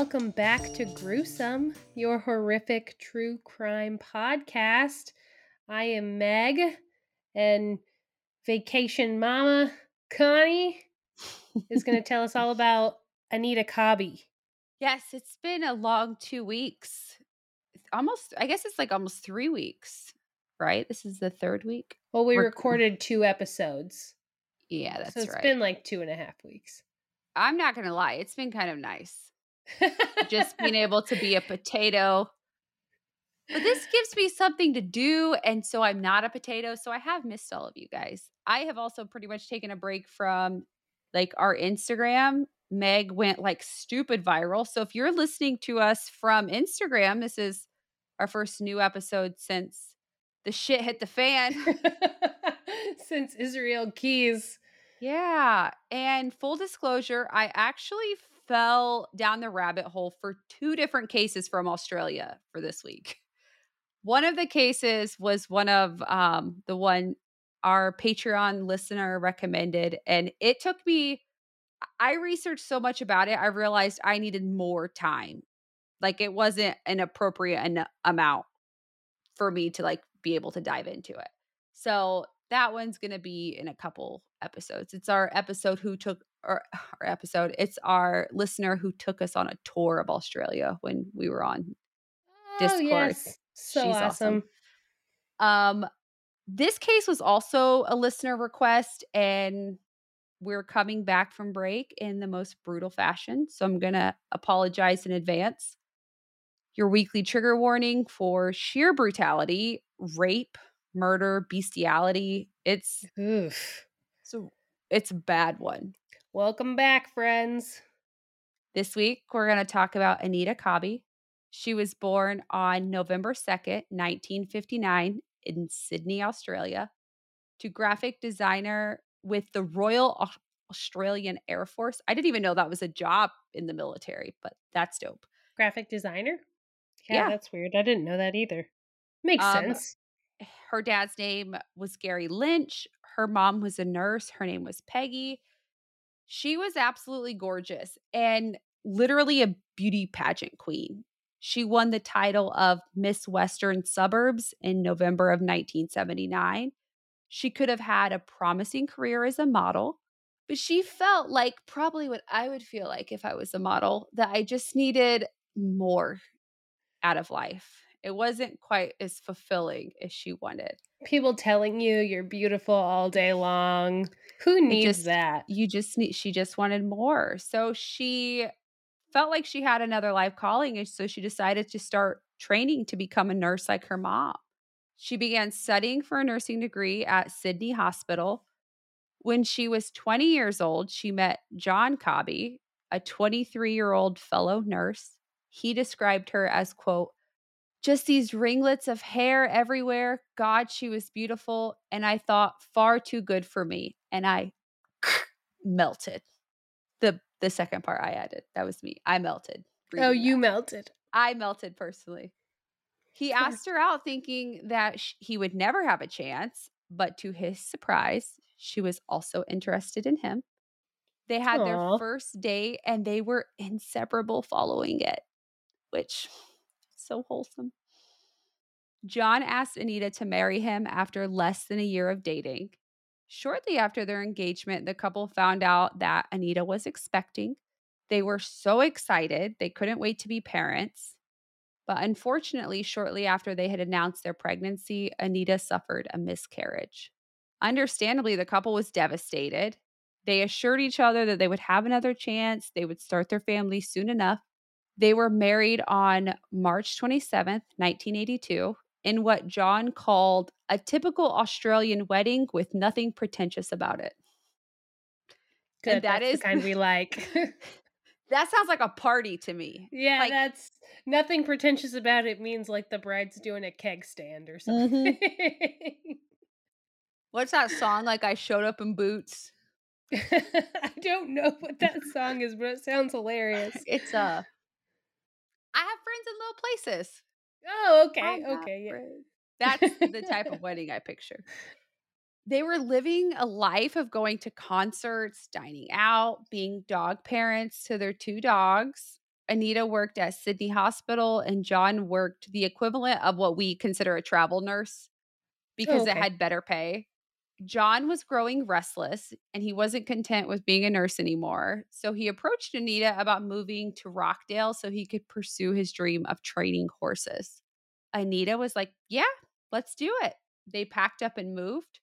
Welcome back to Gruesome, your horrific true crime podcast. I am Meg, and vacation mama Connie is going to tell us all about Anita Cobby. Yes, it's been a long two weeks. Almost, I guess it's like almost three weeks, right? This is the third week. Well, we We're- recorded two episodes, Yeah, that's so it's right. been like two and a half weeks. I'm not going to lie. It's been kind of nice just being able to be a potato. But this gives me something to do. And so I'm not a potato. So I have missed all of you guys. I have also pretty much taken a break from like our Instagram. Meg went like stupid viral. So if you're listening to us from Instagram, this is our first new episode since the shit hit the fan. Since Israel Keys. Yeah. And full disclosure, I actually fell down the rabbit hole for two different cases from Australia for this week. One of the cases was one of um, the one our Patreon listener recommended. And it took me, I researched so much about it, I realized I needed more time. Like it wasn't an appropriate amount for me to like be able to dive into it. So that one's going to be in a couple episodes. It's our episode who took or our episode. It's our listener who took us on a tour of Australia when we were on Discord. Oh, yes. So She's awesome. awesome. Um this case was also a listener request and we're coming back from break in the most brutal fashion. So I'm going to apologize in advance. Your weekly trigger warning for sheer brutality, rape, murder, bestiality. It's Oof. so it's a bad one. Welcome back, friends. This week, we're going to talk about Anita Cobby. She was born on November 2nd, 1959, in Sydney, Australia, to graphic designer with the Royal Australian Air Force. I didn't even know that was a job in the military, but that's dope. Graphic designer? Yeah, Yeah. that's weird. I didn't know that either. Makes Um, sense. Her dad's name was Gary Lynch. Her mom was a nurse. Her name was Peggy. She was absolutely gorgeous and literally a beauty pageant queen. She won the title of Miss Western Suburbs in November of 1979. She could have had a promising career as a model, but she felt like probably what I would feel like if I was a model that I just needed more out of life. It wasn't quite as fulfilling as she wanted. People telling you you're beautiful all day long. Who needs just- that? you just need she just wanted more. So she felt like she had another life calling and so she decided to start training to become a nurse like her mom. She began studying for a nursing degree at sydney hospital. When she was 20 years old she met john cobby a 23 year old fellow nurse. He described her as quote just these ringlets of hair everywhere god she was beautiful and i thought far too good for me and i melted. The the second part I added. That was me. I melted. Oh, you that. melted. I melted personally. He asked her out thinking that sh- he would never have a chance, but to his surprise, she was also interested in him. They had Aw. their first date and they were inseparable following it, which so wholesome. John asked Anita to marry him after less than a year of dating. Shortly after their engagement, the couple found out that Anita was expecting. They were so excited, they couldn't wait to be parents. But unfortunately, shortly after they had announced their pregnancy, Anita suffered a miscarriage. Understandably, the couple was devastated. They assured each other that they would have another chance, they would start their family soon enough. They were married on March 27th, 1982, in what John called a typical Australian wedding with nothing pretentious about it. Good. that that's is- the kind we like. That sounds like a party to me. yeah, Like- that's nothing pretentious about it. Means like the bride's doing a keg stand or something. What's that song? Like I showed up in boots. I don't know what that song is, but it sounds hilarious. It's uh I have friends in low places. Oh, okay, okay, yeah. That's the type of wedding I picture. They were living a life of going to concerts, dining out, being dog parents to their two dogs. Anita worked at Sydney Hospital and John worked the equivalent of what we consider a travel nurse because oh, okay. it had better pay. John was growing restless and he wasn't content with being a nurse anymore. So he approached Anita about moving to Rockdale so he could pursue his dream of training horses. Anita was like, Yeah, let's do it. They packed up and moved.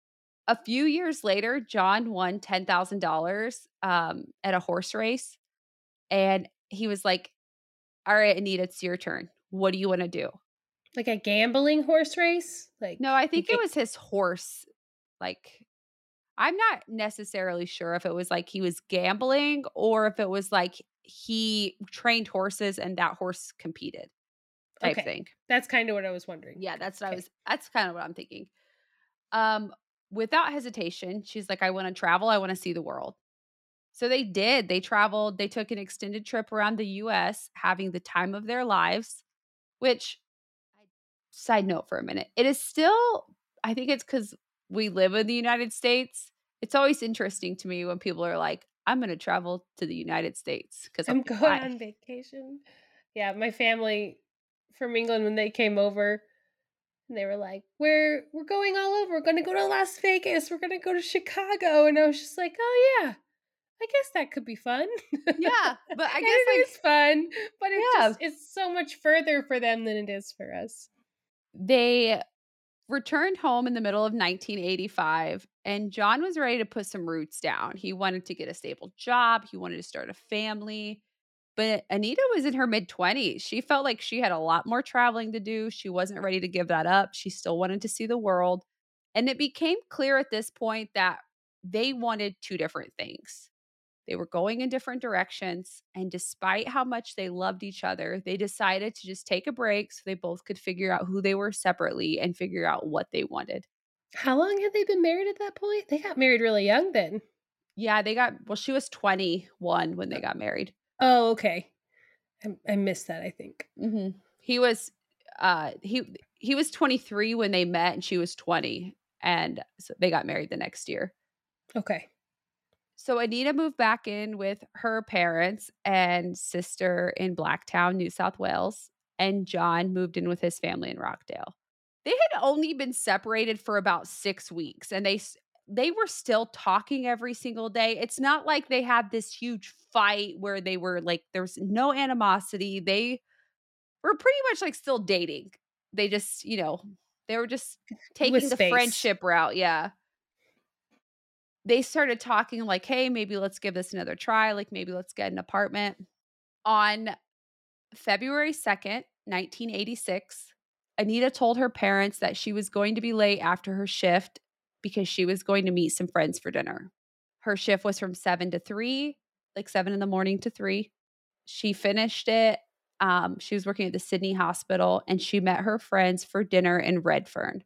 A few years later, John won $10,000 um, at a horse race. And he was like, All right, Anita, it's your turn. What do you want to do? Like a gambling horse race? Like No, I think it was his horse. Like, I'm not necessarily sure if it was like he was gambling or if it was like he trained horses and that horse competed type Okay. thing. That's kind of what I was wondering. Yeah, that's what I was that's kind of what I'm thinking. Um without hesitation, she's like I want to travel, I want to see the world. So they did. They traveled, they took an extended trip around the US, having the time of their lives, which side note for a minute. It is still I think it's cuz we live in the United States. It's always interesting to me when people are like I'm going to travel to the United States cuz I'm going on vacation. Yeah, my family from England when they came over, and they were like, "We're we're going all over. We're going to go to Las Vegas. We're going to go to Chicago." And I was just like, "Oh yeah, I guess that could be fun." Yeah, but I guess it like is fun, but it Yeah. just it's so much further for them than it is for us. they returned home in the middle of 1985 and John was ready to put some roots down. He wanted to get a stable job, he wanted to start a family. But Anita was in her mid 20s. She felt like she had a lot more traveling to do. She wasn't ready to give that up. She still wanted to see the world. And it became clear at this point that they wanted two different things. They were going in different directions. And despite how much they loved each other, they decided to just take a break so they both could figure out who they were separately and figure out what they wanted. How long had they been married at that point? They got married really young then. Yeah, they got, well, she was 21 when they got married. Oh, okay. I, I missed that. I think. hmm He was, uh, he, he was 23 when they met and she was 20 and so they got married the next year. Okay. So Anita moved back in with her parents and sister in Blacktown, New South Wales, and John moved in with his family in Rockdale. They had only been separated for about 6 weeks and they they were still talking every single day. It's not like they had this huge fight where they were like there was no animosity. They were pretty much like still dating. They just, you know, they were just taking the friendship route, yeah they started talking like, hey, maybe let's give this another try. Like, maybe let's get an apartment. On February 2nd, 1986, Anita told her parents that she was going to be late after her shift because she was going to meet some friends for dinner. Her shift was from seven to three, like seven in the morning to three. She finished it. Um, she was working at the Sydney Hospital and she met her friends for dinner in Redfern.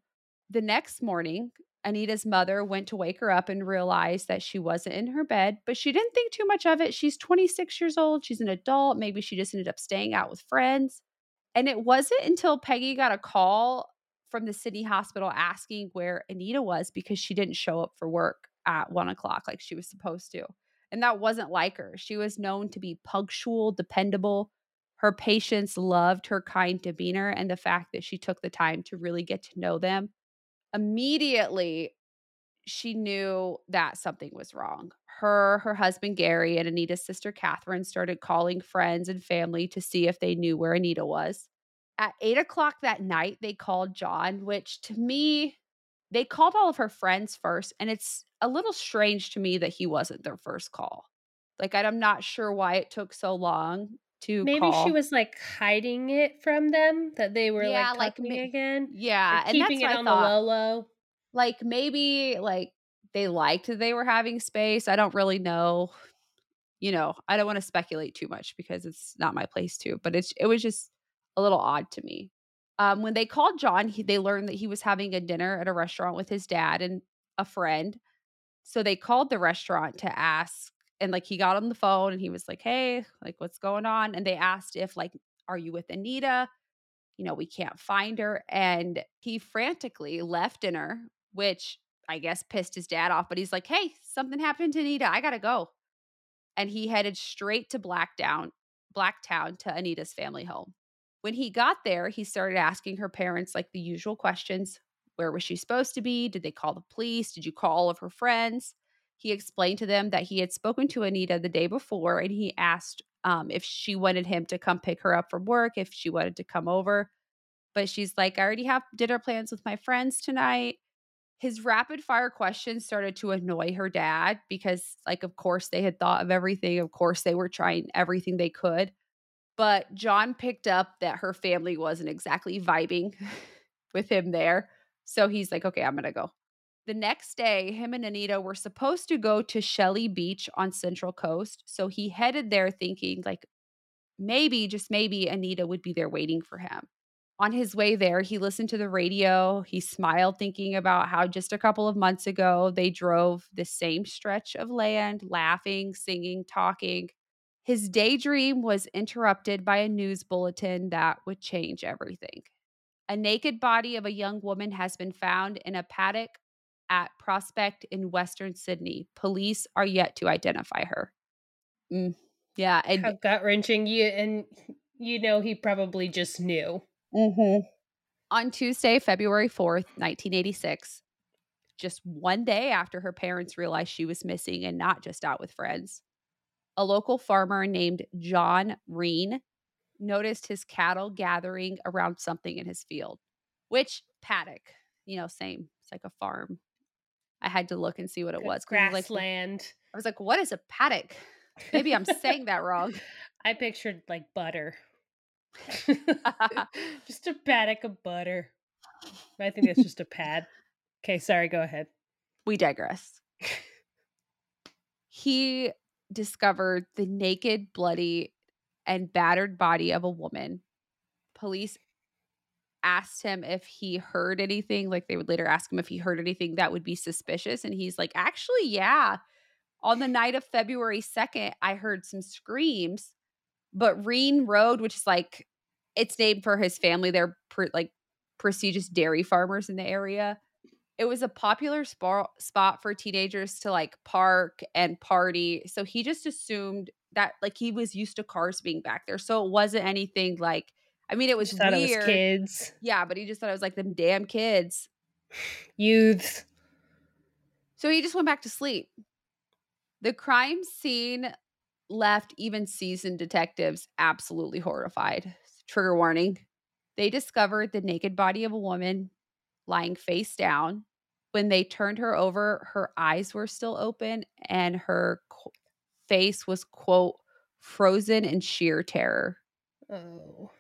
The next morning, Anita's mother went to wake her up and realized that she wasn't in her bed, but she didn't think too much of it. She's 26 years old. She's an adult. Maybe she just ended up staying out with friends. And it wasn't until Peggy got a call from the Sydney hospital asking where Anita was because she didn't show up for work at one o'clock like she was supposed to. And that wasn't like her. She was known to be punctual, dependable. Her patients loved her kind demeanor and the fact that she took the time to really get to know them immediately she knew that something was wrong. Her, her husband Gary, and Anita's sister Catherine started calling friends and family to see if they knew where Anita was. At eight o'clock that night, they called John, which to me, they called all of her friends first. And it's a little strange to me that he wasn't their first call. Like, I'm not sure why it took so long to Maybe call. she was like hiding it from them that they were Yeah, like like, talking ma- again. yeah, and keeping that's it on the low low. like maybe like they liked that they were having space. I don't really know. You know, I don't want to speculate too much because it's not my place to, but it's it was just a little odd to me. Um, when they called John, he, they learned that he was having a dinner at a restaurant with his dad and a friend. So they called the restaurant to ask, and like he got on the phone and he was like, "Hey, like what's going on?" And they asked if like, "Are you with Anita?" You know, we can't find her, and he frantically left dinner, which I guess pissed his dad off. But he's like, "Hey, something happened to Anita. I gotta go," and he headed straight to Blackdown Blacktown to Anita's family home. When he got there, he started asking her parents like the usual questions Where was she supposed to be? Did they call the police? Did you call all of her friends? He explained to them that he had spoken to Anita the day before and he asked um, if she wanted him to come pick her up from work, if she wanted to come over. But she's like, I already have dinner plans with my friends tonight. His rapid fire questions started to annoy her dad because, like, of course, they had thought of everything. Of course, they were trying everything they could. But John picked up that her family wasn't exactly vibing with him there. So he's like, okay, I'm going to go. The next day, him and Anita were supposed to go to Shelly Beach on Central Coast. So he headed there thinking, like, maybe, just maybe, Anita would be there waiting for him. On his way there, he listened to the radio. He smiled, thinking about how just a couple of months ago they drove the same stretch of land, laughing, singing, talking. His daydream was interrupted by a news bulletin that would change everything. A naked body of a young woman has been found in a paddock at Prospect in Western Sydney. Police are yet to identify her. Mm, yeah, and How gut wrenching. You and you know he probably just knew. Mm-hmm. On Tuesday, February fourth, nineteen eighty six, just one day after her parents realized she was missing and not just out with friends, a local farmer named John Reen noticed his cattle gathering around something in his field, which paddock, you know, same. It's like a farm I had to look and see what it was. Grassland. Like, I was like, what is a paddock? Maybe I'm saying that wrong. I pictured like butter. just a paddock of butter. I think that's just a pad. Okay, sorry, go ahead. We digress. he discovered the naked, bloody, and battered body of a woman. Police asked him if he heard anything, like they would later ask him if he heard anything that would be suspicious. And he's like, actually, yeah. On the night of February 2nd, I heard some screams, but Reen Road, which is like, it's named for his family. They're pre- like prestigious dairy farmers in the area. It was a popular spot spot for teenagers to like park and party. So he just assumed that like he was used to cars being back there. So it wasn't anything like I mean, it was weird. It was kids. Yeah, but he just thought it was like them damn kids. Youths. So he just went back to sleep. The crime scene left even seasoned detectives absolutely horrified. Trigger warning. They discovered the naked body of a woman lying face down. When they turned her over, her eyes were still open and her face was, quote, frozen in sheer terror. Oh.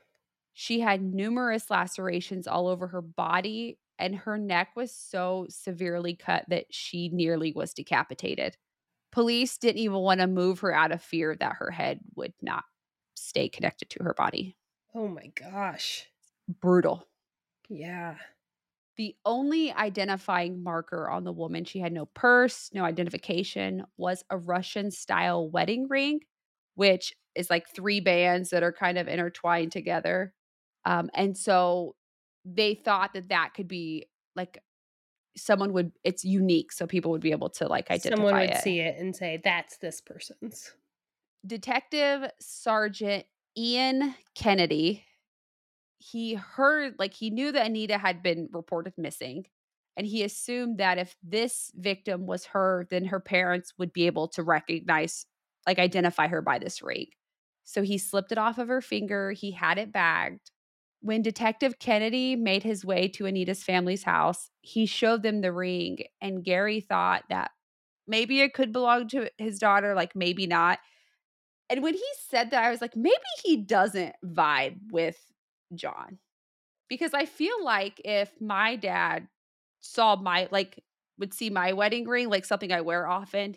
She had numerous lacerations all over her body, and her neck was so severely cut that she nearly was decapitated. Police didn't even want to move her out of fear that her head would not stay connected to her body. Oh my gosh. Brutal. Yeah. The only identifying marker on the woman, she had no purse, no identification, was a Russian style wedding ring, which is like three bands that are kind of intertwined together. Um, and so they thought that that could be like someone would it's unique so people would be able to like identify someone would it. see it and say that's this person's detective sergeant ian kennedy he heard like he knew that anita had been reported missing and he assumed that if this victim was her then her parents would be able to recognize like identify her by this ring so he slipped it off of her finger he had it bagged when Detective Kennedy made his way to Anita's family's house, he showed them the ring, and Gary thought that maybe it could belong to his daughter, like maybe not. And when he said that, I was like, maybe he doesn't vibe with John. Because I feel like if my dad saw my, like, would see my wedding ring, like something I wear often,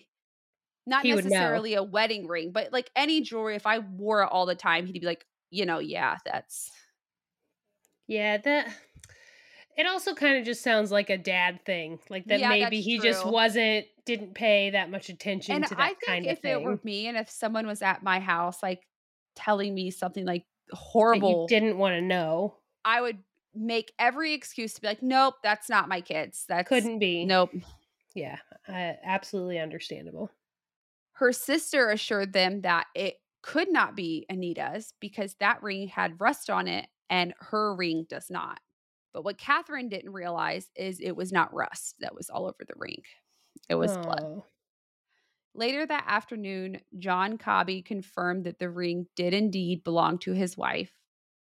not he necessarily a wedding ring, but like any jewelry, if I wore it all the time, he'd be like, you know, yeah, that's yeah, that it also kind of just sounds like a dad thing. Like that yeah, maybe he true. just wasn't didn't pay that much attention and to that I think kind if of thing. it were me and if someone was at my house like telling me something like horrible didn't want to know, I would make every excuse to be like, Nope, that's not my kids. That couldn't be. Nope. Yeah, uh, absolutely understandable. Her sister assured them that it could not be Anita's because that ring had rust on it and her ring does not. But what Catherine didn't realize is it was not rust that was all over the ring, it was blood. Oh. Later that afternoon, John Cobby confirmed that the ring did indeed belong to his wife.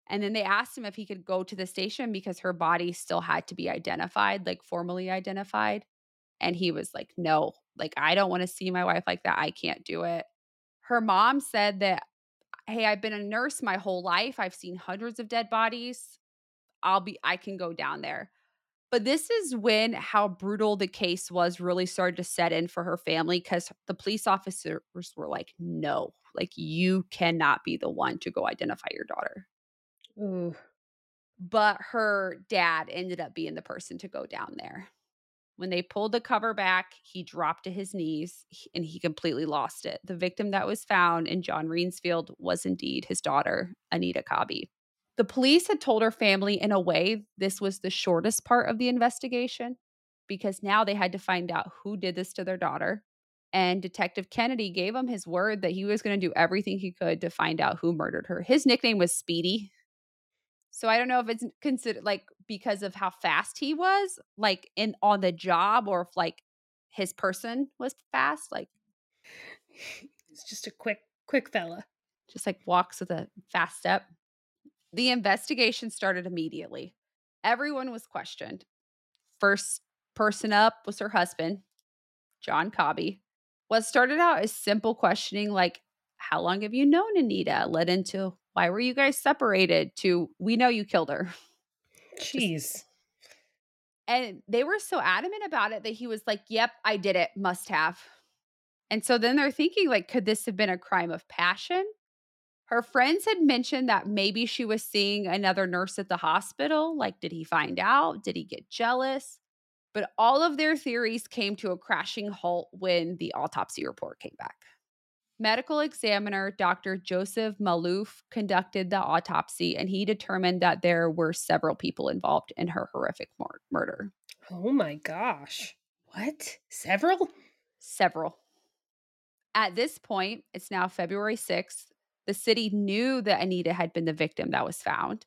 And then they asked him if he could go to the station because her body still had to be identified, like formally identified. And he was like, no, like, I don't want to see my wife like that. I can't do it. Her mom said that, hey, I've been a nurse my whole life. I've seen hundreds of dead bodies. I'll be, I can go down there. But this is when how brutal the case was really started to set in for her family because the police officers were like, no, like you cannot be the one to go identify your daughter. Ooh. But her dad ended up being the person to go down there. When they pulled the cover back, he dropped to his knees and he completely lost it. The victim that was found in John Reinsfield was indeed his daughter, Anita Cobby. The police had told her family in a way this was the shortest part of the investigation because now they had to find out who did this to their daughter. And Detective Kennedy gave him his word that he was going to do everything he could to find out who murdered her. His nickname was Speedy. So I don't know if it's considered like because of how fast he was, like in on the job, or if like his person was fast, like It's just a quick, quick fella. just like walks with a fast step. The investigation started immediately. Everyone was questioned. First person up was her husband, John Cobby. What started out as simple questioning, like, How long have you known Anita? led into, Why were you guys separated? to, We know you killed her. Jeez. And they were so adamant about it that he was like, Yep, I did it. Must have. And so then they're thinking, like, could this have been a crime of passion? Her friends had mentioned that maybe she was seeing another nurse at the hospital. Like, did he find out? Did he get jealous? But all of their theories came to a crashing halt when the autopsy report came back. Medical examiner Dr. Joseph Malouf conducted the autopsy and he determined that there were several people involved in her horrific mur- murder. Oh my gosh. What? Several? Several. At this point, it's now February 6th. The city knew that Anita had been the victim that was found.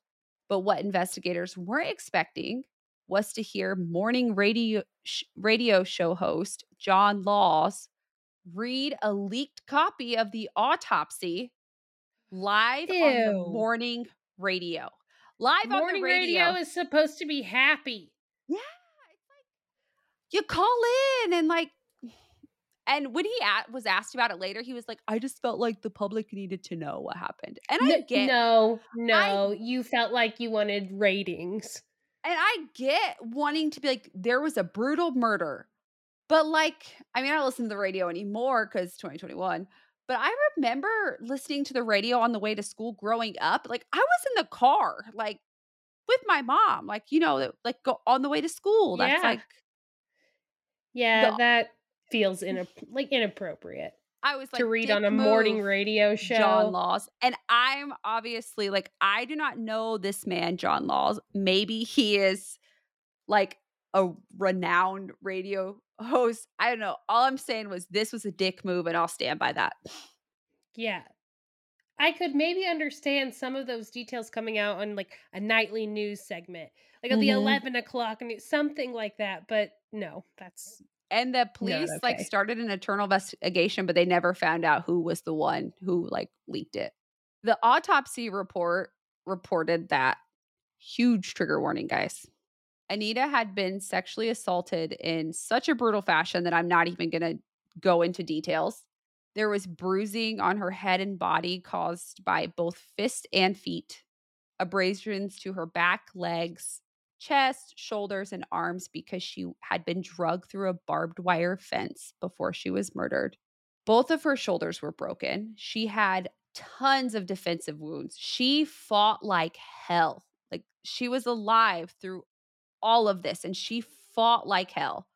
But what investigators weren't expecting was to hear morning radio, sh- radio show host John Laws read a leaked copy of the autopsy live on the morning radio. Live on the radio. radio is supposed to be happy. Yeah, it's like you call in and like and when he a- was asked about it later, he was like, "I just felt like the public needed to know what happened." And I get no, no. you felt like you wanted ratings. and I get wanting to be like there was a brutal murder. But like, I mean, I don't listen to the radio anymore cuz 2021. But I remember listening to the radio on the way to school growing up. Like I was in the car like with my mom, like you know, like go on the way to school. That's Yeah. like Yeah, The- that feels in like inappropriate I was like to read on a morning radio show. John Laws. And I'm obviously like, I do not know this man, John Laws. Maybe he is like a renowned radio host. I don't know. All I'm saying was this was a dick move, and I'll stand by that. Yeah. I could maybe understand some of those details coming out on like a nightly news segment, like on the Mhm. 11 o'clock and something like that. But no, that's And the police like started an internal investigation, but they never found out who was the one who like leaked it. The autopsy report reported that huge trigger warning, guys. Anita had been sexually assaulted in such a brutal fashion that I'm not even going to go into details. There was bruising on her head and body caused by both fist and feet, abrasions to her back, legs, chest, shoulders, and arms because she had been drugged through a barbed wire fence before she was murdered. Both of her shoulders were broken. She had tons of defensive wounds. She fought like hell. Like she was alive through all of this and she fought like hell.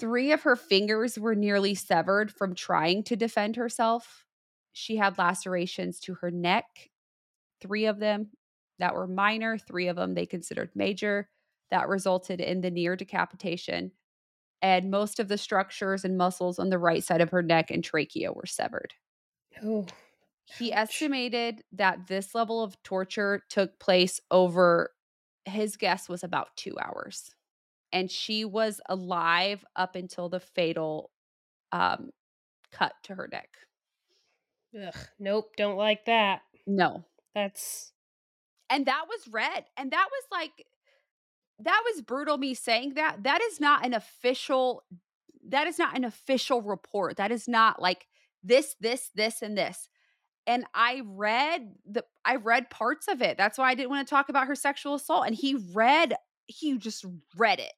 Three of her fingers were nearly severed from trying to defend herself. She had lacerations to her neck, three of them that were minor, three of them they considered major, that resulted in the near decapitation. And most of the structures and muscles on the right side of her neck and trachea were severed. oh He estimated that this level of torture took place over his guess was about 2 hours. And she was alive up until the fatal um cut to her neck. Ugh, nope, don't like that. No. That's And that was red. And that was like that was brutal me saying that. That is not an official that is not an official report. That is not like this this this and this. And I read the I read parts of it. That's why I didn't want to talk about her sexual assault and he read he just read it.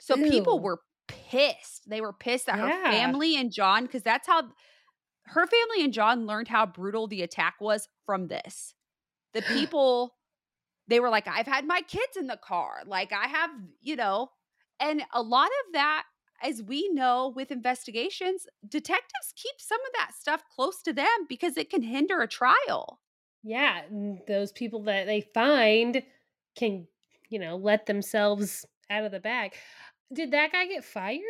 So people were pissed. They were pissed at her family and John cuz that's how her family and John learned how brutal the attack was from this. The people they were like I've had my kids in the car. Like I have, you know, and a lot of that as we know with investigations, detectives keep some of that stuff close to them because it can hinder a trial. yeah, those people that they find can, you know, let themselves out of the bag. Did that guy get fired?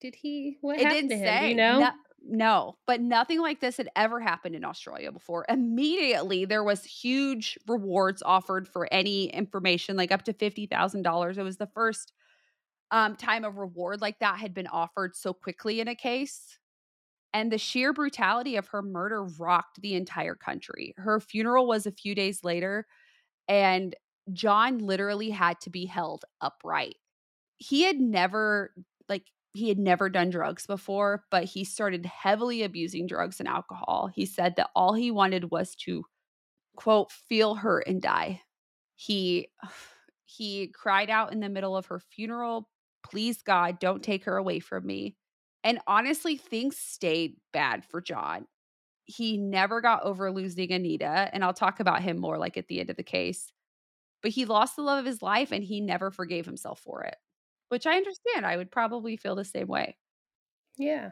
Did he what It happened didn't to him? Say. you know? No, no, but nothing like this had ever happened in Australia before. Immediately, there was huge rewards offered for any information, like up to fifty thousand dollars. It was the first um, time of reward like that had been offered so quickly in a case. And the sheer brutality of her murder rocked the entire country. Her funeral was a few days later, and John literally had to be held upright. He had never, like, he had never done drugs before, but he started heavily abusing drugs and alcohol. He said that all he wanted was to, quote, feel hurt and die. He he cried out in the middle of her funeral, "Please God, don't take her away from me." And honestly, things stayed bad for John. He never got over losing Anita, and I'll talk about him more like at the end of the case. But he lost the love of his life and he never forgave himself for it, which I understand. I would probably feel the same way. Yeah.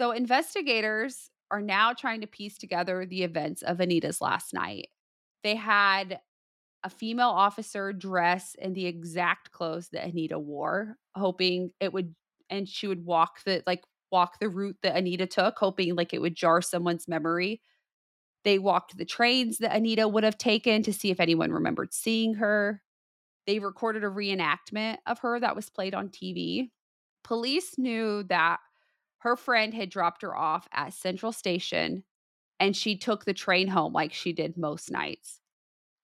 So, investigators are now trying to piece together the events of Anita's last night. They had a female officer dress in the exact clothes that Anita wore, hoping it would, and she would walk the, like, walk the route that Anita took, hoping like it would jar someone's memory. They walked the trains that Anita would have taken to see if anyone remembered seeing her. They recorded a reenactment of her that was played on TV. Police knew that her friend had dropped her off at Central Station and she took the train home like she did most nights.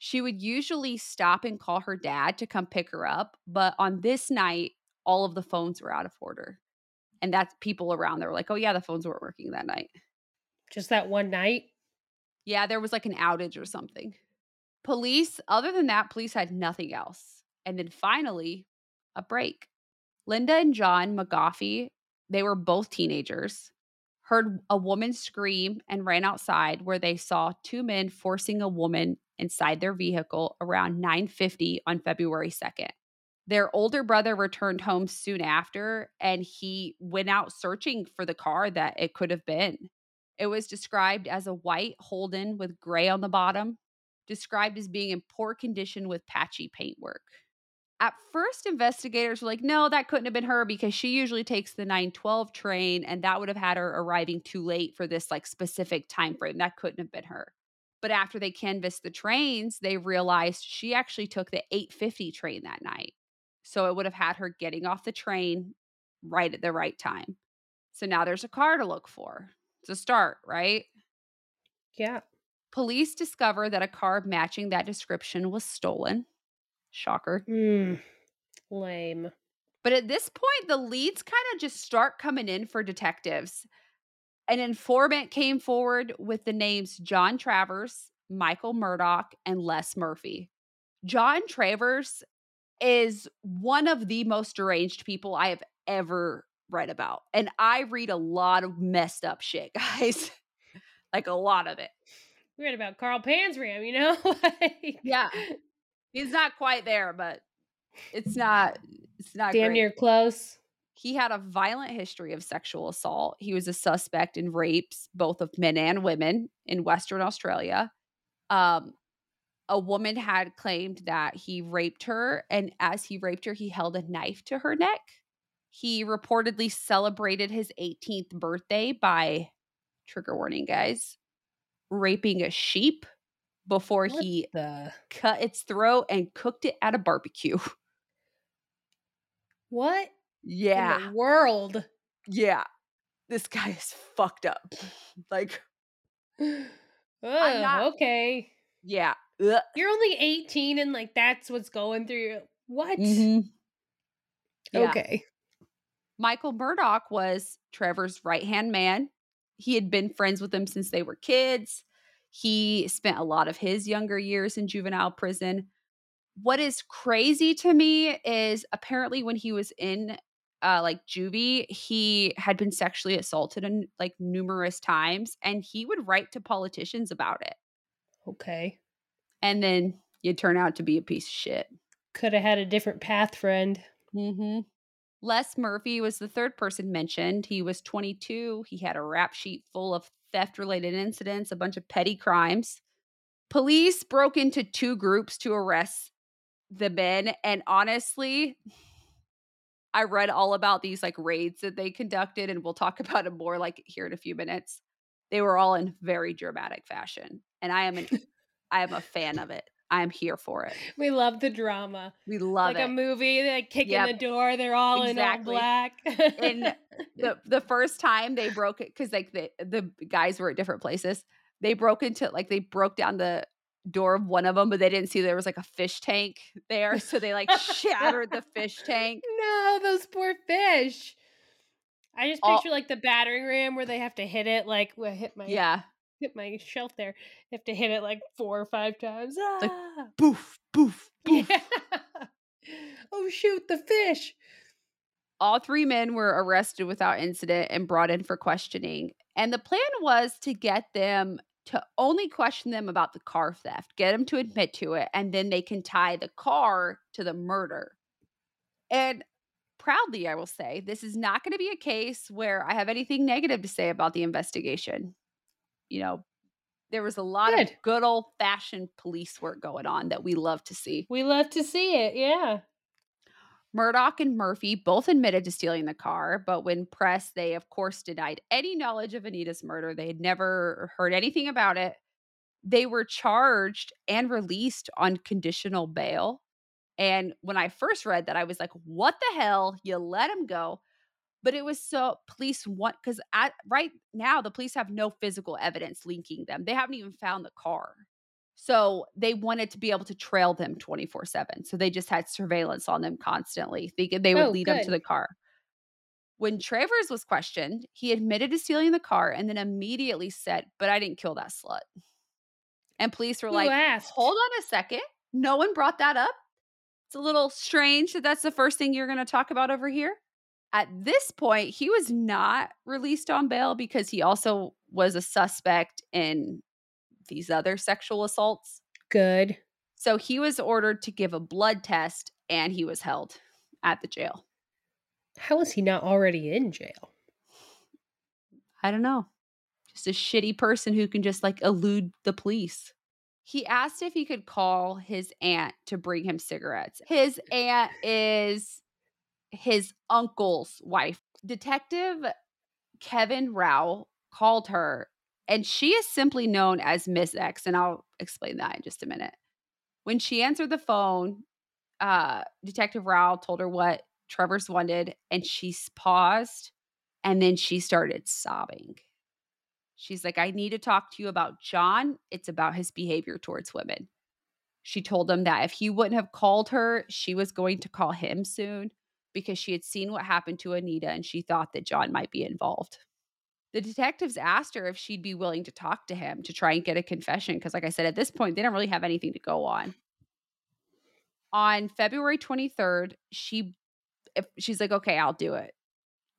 She would usually stop and call her dad to come pick her up, but on this night, all of the phones were out of order. And that's people around. They were like, oh, yeah, the phones weren't working that night. Just that one night? Yeah, there was like an outage or something. Police, other than that, police had nothing else. And then finally, a break. Linda and John McGoffey, they were both teenagers, heard a woman scream and ran outside where they saw two men forcing a woman inside their vehicle around 9:50 on February 2nd. Their older brother returned home soon after and he went out searching for the car that it could have been. It was described as a white Holden with gray on the bottom, described as being in poor condition with patchy paintwork. At first, investigators were like, no, that couldn't have been her because she usually takes the 912 train and that would have had her arriving too late for this like specific time frame. That couldn't have been her. But after they canvassed the trains, they realized she actually took the 850 train that night. So it would have had her getting off the train right at the right time. So now there's a car to look for. It's a start, right? Yeah. Police discover that a car matching that description was stolen. Shocker. Mm. Lame. But at this point, the leads kind of just start coming in for detectives. An informant came forward with the names John Travers, Michael Murdoch, and Les Murphy. John Travers is one of the most deranged people I have ever read about. And I read a lot of messed up shit, guys. like a lot of it. We read about Carl Panzram, you know? like, Yeah. He's not quite there, but it's not it's not Damn great. near close. He had a violent history of sexual assault. He was a suspect in rapes, both of men and women, in Western Australia. Um, a woman had claimed that he raped her, and as he raped her, he held a knife to her neck. He reportedly celebrated his 18th birthday by, trigger warning, guys, raping a sheep before What he the cut its throat and cooked it at a barbecue. what Yeah. world? Yeah. This guy is fucked up. Like, Ugh, not- okay. yeah. Ugh. You're only 18 and like that's what's going through your what? Mhm. Yeah. Okay. Michael Murdoch was Travers' right hand man. He had been friends with him since they were kids. He spent a lot of his younger years in juvenile prison. What is crazy to me is apparently when he was in uh like juvie, he had been sexually assaulted in like numerous times and he would write to politicians about it. Okay. And then you turn out to be a piece of shit. Could have had a different path, friend. Mm-hmm. Les Murphy was the third person mentioned. He was 22. He had a rap sheet full of theft related incidents, a bunch of petty crimes. Police broke into two groups to arrest the men. And honestly, I read all about these like raids that they conducted, and we'll talk about it more like here in a few minutes. They were all in very dramatic fashion. And I am an I am a fan of it. I am here for it. We love the drama. We love like it. a movie, they kick in the door, they're all Exactly. in all black. And the the first time they broke it because like the the guys were at different places. They broke into like they broke down the door of one of them, but they didn't see there was like a fish tank there, so they like shattered the fish tank. no, those poor fish. I just All- picture like the battering ram where they have to hit it like well, hit my Yeah, hit my shelf there. You have to hit it like four or five times. Like, Ah. boof, boof, boof. Yeah. oh shoot, the fish. All three men were arrested without incident and brought in for questioning. And the plan was to get them to only question them about the car theft, get them to mm-hmm. admit to it, and then they can tie the car to the murder. And proudly, I will say, this is not going to be a case where I have anything negative to say about the investigation. You know, there was a lot of Good. good old fashioned police work going on that we love to see. We love to see it. Yeah. Murdoch and Murphy both admitted to stealing the car, but when pressed, they of course denied any knowledge of Anita's murder. They had never heard anything about it. They were charged and released on conditional bail. And when I first read that, I was like, what the hell? You let him go. But it was so police want because right now the police have no physical evidence linking them. They haven't even found the car. So they wanted to be able to trail them 24 7. So they just had surveillance on them constantly, thinking they would Oh, lead them to the car. When Travers was questioned, he admitted to stealing the car and then immediately said, But I didn't kill that slut. And police were Who like, asked? Hold on a second. No one brought that up. It's a little strange that that's the first thing you're going to talk about over here. At this point, he was not released on bail because he also was a suspect in these other sexual assaults. Good. So he was ordered to give a blood test and he was held at the jail. How is he not already in jail? I don't know. Just a shitty person who can just like elude the police. He asked if he could call his aunt to bring him cigarettes. His aunt is his uncle's wife. Detective Kevin Rao called her, and she is simply known as Miss X, and I'll explain that in just a minute. When she answered the phone, uh, Detective Rao told her what Travers wanted, and she paused and then she started sobbing. She's like, I need to talk to you about John. It's about his behavior towards women. She told him that if he wouldn't have called her, she was going to call him soon because she had seen what happened to Anita and she thought that John might be involved. The detectives asked her if she'd be willing to talk to him to try and get a confession because, like I said, at this point, they don't really have anything to go on. On February 23rd, she she's like, okay, I'll do it.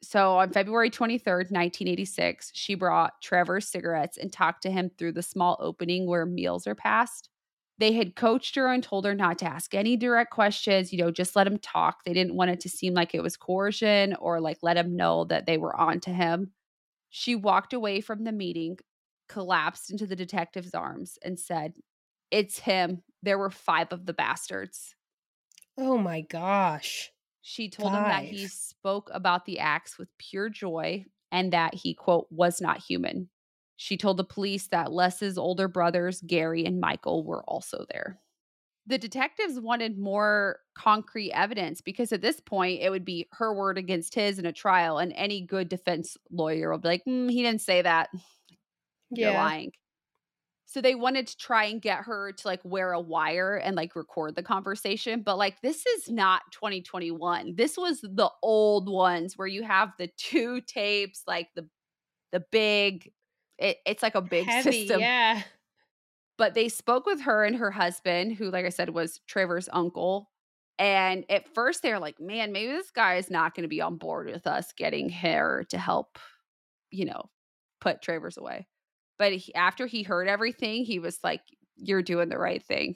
So on February 23rd, 1986, she brought Travers cigarettes and talked to him through the small opening where meals are passed. They had coached her and told her not to ask any direct questions, you know, just let him talk. They didn't want it to seem like it was coercion or like let him know that they were on to him. She walked away from the meeting, collapsed into the detective's arms, and said, It's him. There were five of the bastards. Oh my gosh. She told him that he spoke about the acts with pure joy and that he, quote, was not human. She told the police that Les's older brothers, Gary and Michael, were also there. The detectives wanted more concrete evidence because at this point it would be her word against his in a trial, and any good defense lawyer will be like, mm, he didn't say that. You're Yeah. lying. So they wanted to try and get her to like wear a wire and like record the conversation. But like, this is not 2021. This was the old ones where you have the two tapes, like the the big, it, it's like a big Heavy, system. yeah. But they spoke with her and her husband, who, like I said, was Travers' uncle. And at first they're like, man, maybe this guy is not going to be on board with us getting her to help, you know, put Travers away. But he, after he heard everything, he was like, You're doing the right thing.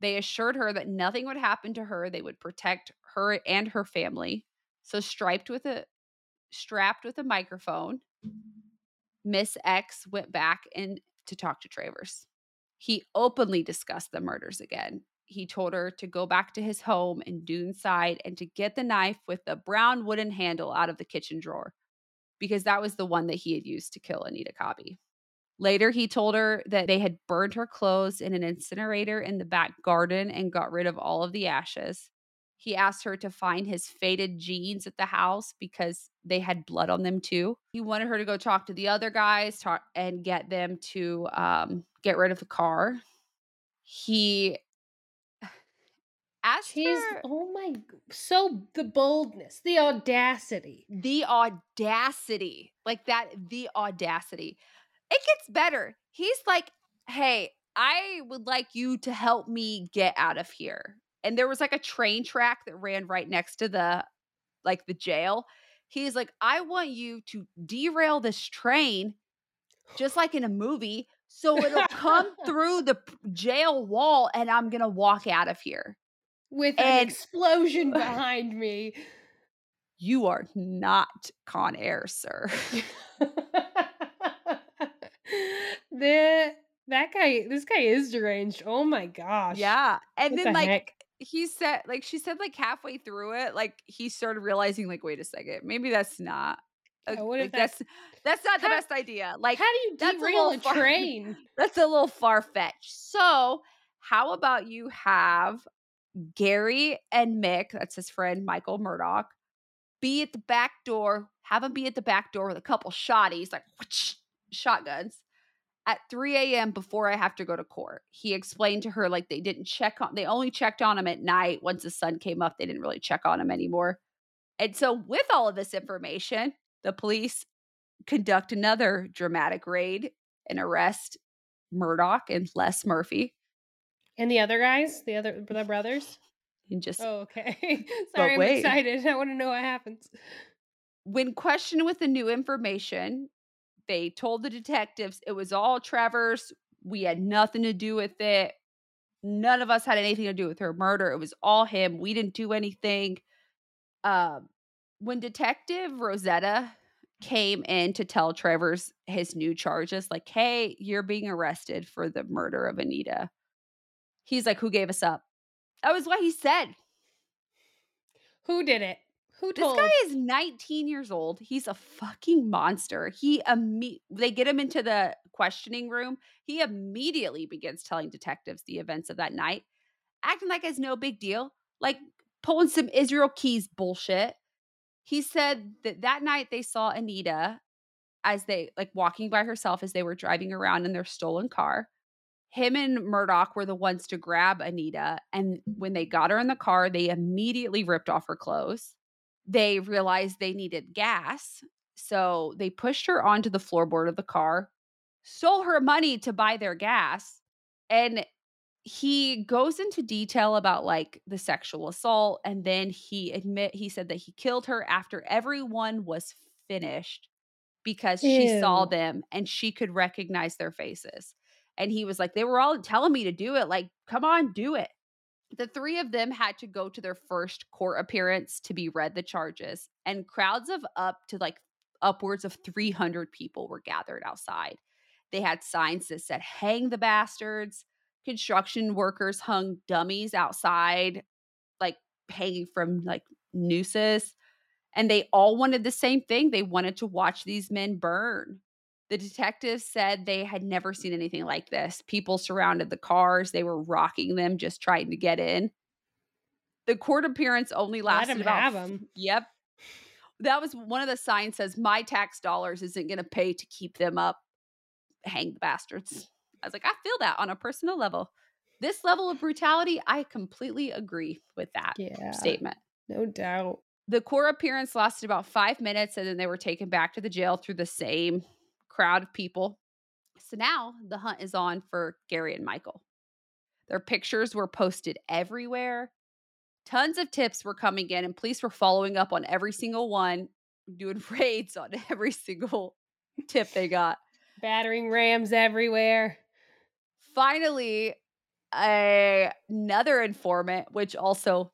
They assured her that nothing would happen to her. They would protect her and her family. So striped with a strapped with a microphone, Miss X went back and to talk to Travers. He openly discussed the murders again. He told her to go back to his home in Doonside and to get the knife with the brown wooden handle out of the kitchen drawer because that was the one that he had used to kill Anita Cobby. Later, he told her that they had burned her clothes in an incinerator in the back garden and got rid of all of the ashes. He asked her to find his faded jeans at the house because they had blood on them too. He wanted her to go talk to the other guys talk, and get them to um, get rid of the car. He asked her oh my so the boldness, the audacity. the audacity like that the audacity it gets better he's like hey i would like you to help me get out of here and there was like a train track that ran right next to the like the jail he's like i want you to derail this train just like in a movie so it'll come through the jail wall and i'm gonna walk out of here With an explosion behind me. you are not con air sir the that guy this guy is deranged. Oh my gosh. Yeah. And What then the like heck? he said like she said like halfway through it, like he started realizing like, wait a second, maybe that's not Uh, a- Yeah, what uh, like, that- that's that's not the best idea. Like How do you that's a derail a, far- train? that's a little far fetched. So how about you have Gary and Mick, that's his friend Michael Murdoch, be at the back door, have him be at the back door with a couple shotties, like shotguns at 3 a.m. before I have to go to court. He explained to her like they didn't check on, they only checked on him at night. Once the sun came up, they didn't really check on him anymore. And so, with all of this information, the police conduct another dramatic raid and arrest Murdoch and Les Murphy. And the other guys, the other the brothers. And just Oh, okay. Sorry, I'm excited. I want to know what happens. when questioned with the new information, they told the detectives it was all Travers. We had nothing to do with it. None of us had anything to do with her murder. It was all him. We didn't do anything. Um, when Detective Rosetta came in to tell Travers his new charges, like, hey, you're being arrested for the murder of Anita. He's like, who gave us up? That was what he said. Who did it? Who told? This guy is 19 years old. He's a fucking monster. He imme- they get him into the questioning room. He immediately begins telling detectives the events of that night, acting like it's no big deal, like pulling some Israel Keys bullshit. He said that that night they saw Anita as they like walking by herself as they were driving around in their stolen car. Him and Murdoch were the ones to grab Anita. And when they got her in the car, they immediately ripped off her clothes they realized they needed gas. So they pushed her onto the floorboard of the car, stole her money to buy their gas. And he goes into detail about like the sexual assault. And then he admit he said that he killed her after everyone was finished because she saw them and she could recognize their faces. And he was like, they were all telling me to do it. Like, come on, do it the three of them had to go to their first court appearance to be read the charges and crowds of up to like upwards of 300 people were gathered outside they had signs that said hang the bastards construction workers hung dummies outside like hanging from like nooses and they all wanted the same thing they wanted to watch these men burn The detectives said they had never seen anything like this. People surrounded the cars, they were rocking them, just trying to get in. The court appearance only lasted about have 'em. Yep. That was one of the signs says my tax dollars isn't going to pay to keep them up. Hang the bastards. I was like, I feel that on a personal level. This level of brutality, I completely agree with that Yeah. statement. No doubt. The court appearance lasted about five minutes and then they were taken back to the jail through the same crowd of people. So now the hunt is on for Gary and Michael. Their pictures were posted everywhere. Tons of tips were coming in, and police were following up on every single one, doing raids on every single tip they got. Battering rams everywhere. Finally, a, another informant, which also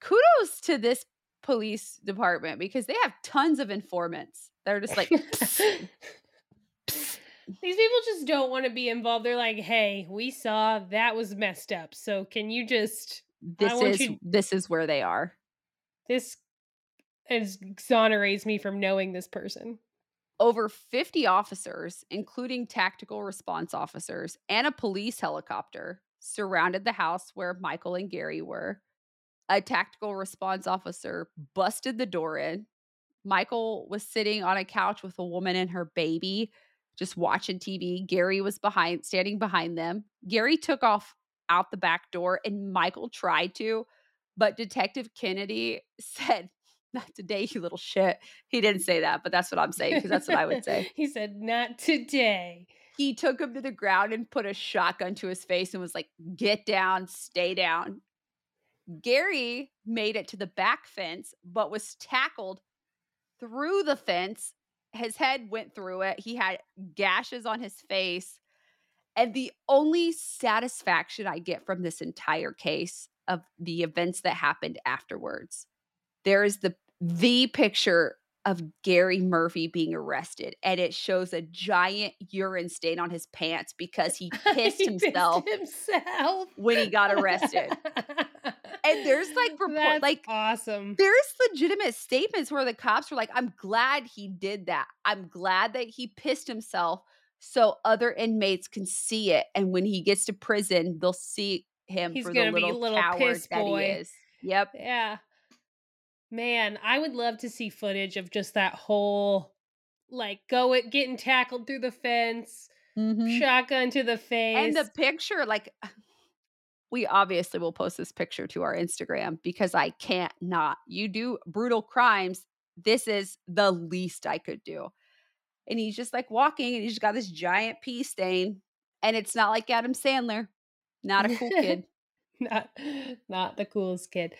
kudos to this police department because they have tons of informants. They're just like, "Psst, These people just don't want to be involved. They're like, "Hey, we saw that was messed up. So can you just this is you- this is where they are. this exonerates me from knowing this person." Over 50 officers, including tactical response officers and a police helicopter, surrounded the house where Michael and Gary were. A tactical response officer busted the door in. Michael was sitting on a couch with a woman and her baby, just watching TV. Gary was behind, standing behind them. Gary took off out the back door and Michael tried to, but Detective Kennedy said, Not today, you little shit. He didn't say that, but that's what I'm saying because that's what I would say. he said, "Not today." He took him to the ground and put a shotgun to his face and was like, Get down, stay down. Gary made it to the back fence, but was tackled through the fence. His head went through it. He had gashes on his face. And the only satisfaction I get from this entire case of the events that happened afterwards, there is the the picture of Gary Murphy being arrested, and it shows a giant urine stain on his pants because he pissed He himself himself when he got arrested. And there's like report That's like awesome. there's legitimate statements where the cops were like, I'm glad he did that. I'm glad that he pissed himself so other inmates can see it. And when he gets to prison, they'll see him He's for the little, little coward that boy. he is. Yep. Yeah. Man, I would love to see footage of just that whole like go it getting tackled through the fence, mm-hmm. shotgun to the face. And the picture, like, we obviously will post this picture to our Instagram because I can't not. You do brutal crimes. This is the least I could do. And he's just like walking and he's got this giant pee stain. And it's not like Adam Sandler. Not a cool kid. not not the coolest kid.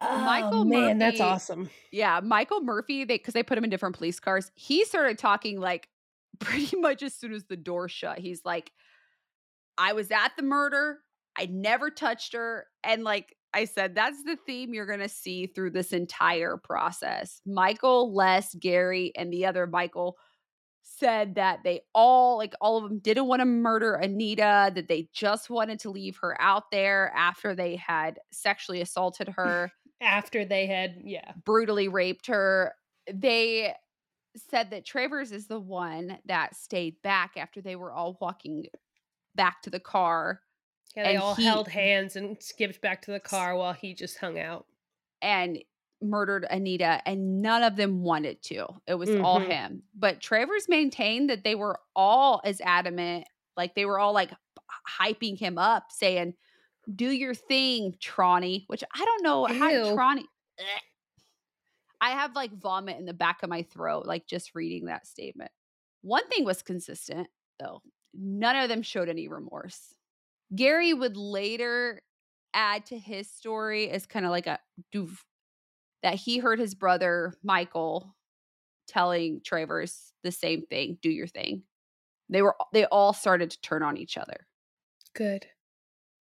Oh, Michael man, that's awesome. Yeah, Michael Murphy, they because they put him in different police cars. He started talking like pretty much as soon as the door shut. He's like, I was at the murder. I never touched her. And like I said, that's the theme you're gonna see through this entire process. Michael, Les, Gary, and the other Michael said that they all like all of them didn't want to murder Anita, that they just wanted to leave her out there after they had sexually assaulted her After they had, yeah. brutally raped her. They said that Travers is the one that stayed back after they were all walking back to the car Yeah, they And all he- held hands and skipped back to the car while he just hung out. and murdered Anita, and none of them wanted to. It was all Mhm. him. But Travers maintained that they were all as adamant, like they were all like hyping him up, saying, Do your thing, Tronny, which I don't know how Tronny. Ugh. Eh. I have like vomit in the back of my throat, like just reading that statement. One thing was consistent, though. None of them showed any remorse. Gary would later add to his story as kind of like a doof that he heard his brother Michael telling Travers the same thing, do your thing. They were they all started to turn on each other. Good.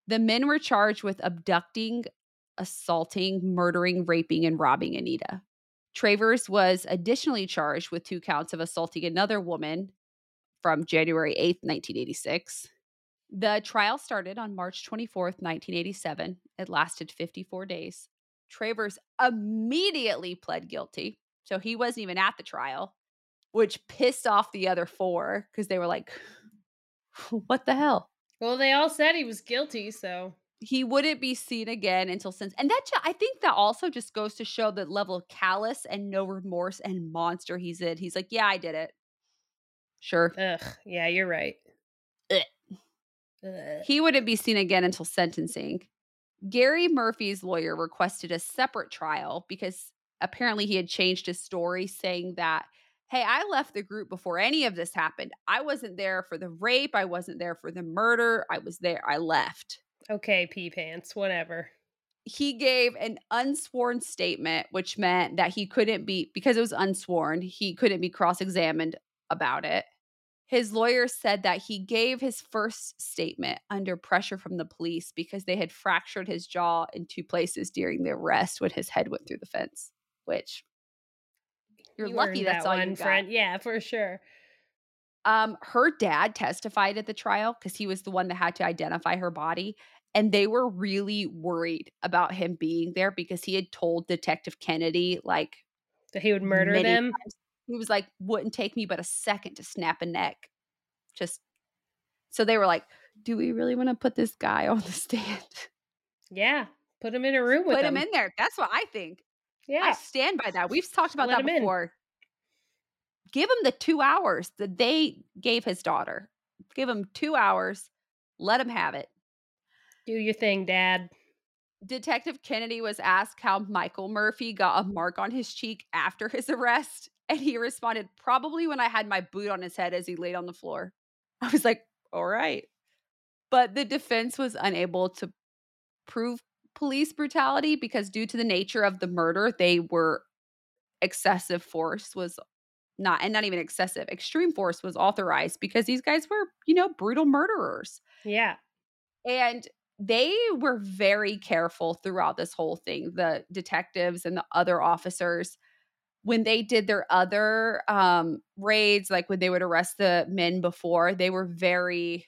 The men were charged with abducting, assaulting, murdering, raping, and robbing Anita. Travers was additionally charged with two counts of assaulting another woman from January 8th, 1986. The trial started on March 24th, 1987. It lasted 54 days. Travers immediately pled guilty, so he wasn't even at the trial. which pissed off the other four because they were like, what the hell? Well, they all said he was guilty, so. He wouldn't be seen again until since and that i think that also just goes to show the level of callous and no remorse and monster he's in. He's like yeah i did it. Sure. Ugh yeah you're right. Ugh. he wouldn't be seen again until sentencing. Gary murphy's lawyer requested a separate trial because apparently he had changed his story saying that hey i left the group before any of this happened i wasn't there for the rape i wasn't there for the murder i was there i left Okay, pee pants, whatever. He gave an unsworn statement, which meant that he couldn't be, because it was unsworn, he couldn't be cross examined about it. His lawyer said that he gave his first statement under pressure from the police because they had fractured his jaw in two places during the arrest when his head went through the fence, which you're You lucky that's that all you got. friend. Yeah, for sure. Um, her dad testified at the trial because he was the one that had to identify her body. And they were really worried about him being there because he had told Detective Kennedy, like, That he would murder them. times. He was like, wouldn't take me but a second to snap a neck. Just so they were like, do we really want to put this guy on the stand? Yeah, put him in a room with Put them. him in there. That's what I think. I stand by that. We've talked about Let that him in. before. Give him the two hours that they gave his daughter. Give him two hours. Let him have it. do your thing, Dad. Detective Kennedy was asked how Michael Murphy got a mark on his cheek after his arrest. And he responded, probably when I had my boot on his head as he laid on the floor. I was like, all right. But the defense was unable to prove police brutality because, due to the nature of the murder, they were excessive force was not, and not even excessive, extreme force was authorized because these guys were, you know, brutal murderers. Yeah, And they were very careful throughout this whole thing, the detectives and the other officers. When they did their other um, raids, like when they would arrest the men before, they were very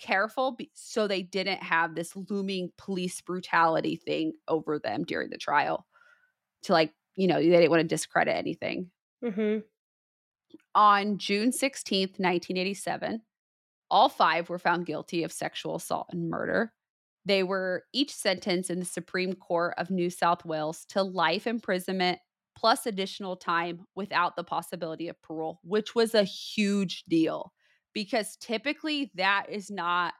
careful be- so they didn't have this looming police brutality thing over them during the trial to like, you know, they didn't want to discredit anything. Hmm on June 16th, 1987, all five were found guilty of sexual assault and murder. They were each sentenced in the Supreme Court of New South Wales to life imprisonment plus additional time without the possibility of parole, which was a huge deal because typically that is not